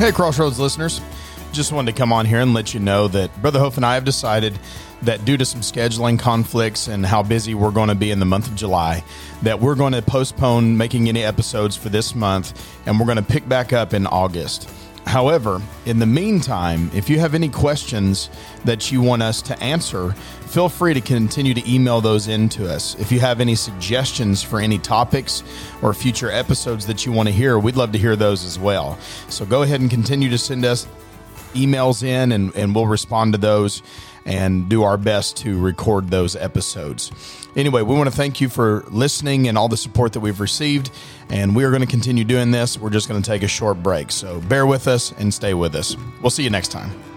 Hey, Crossroads listeners. Just wanted to come on here and let you know that Brother Hof and I have decided that due to some scheduling conflicts and how busy we're going to be in the month of July, that we're going to postpone making any episodes for this month and we're going to pick back up in August. However, in the meantime, if you have any questions that you want us to answer, feel free to continue to email those in to us. If you have any suggestions for any topics or future episodes that you want to hear, we'd love to hear those as well. So go ahead and continue to send us emails in and, and we'll respond to those and do our best to record those episodes. Anyway, we want to thank you for listening and all the support that we've received. And we are going to continue doing this. We're just going to take a short break. So bear with us and stay with us. We'll see you next time.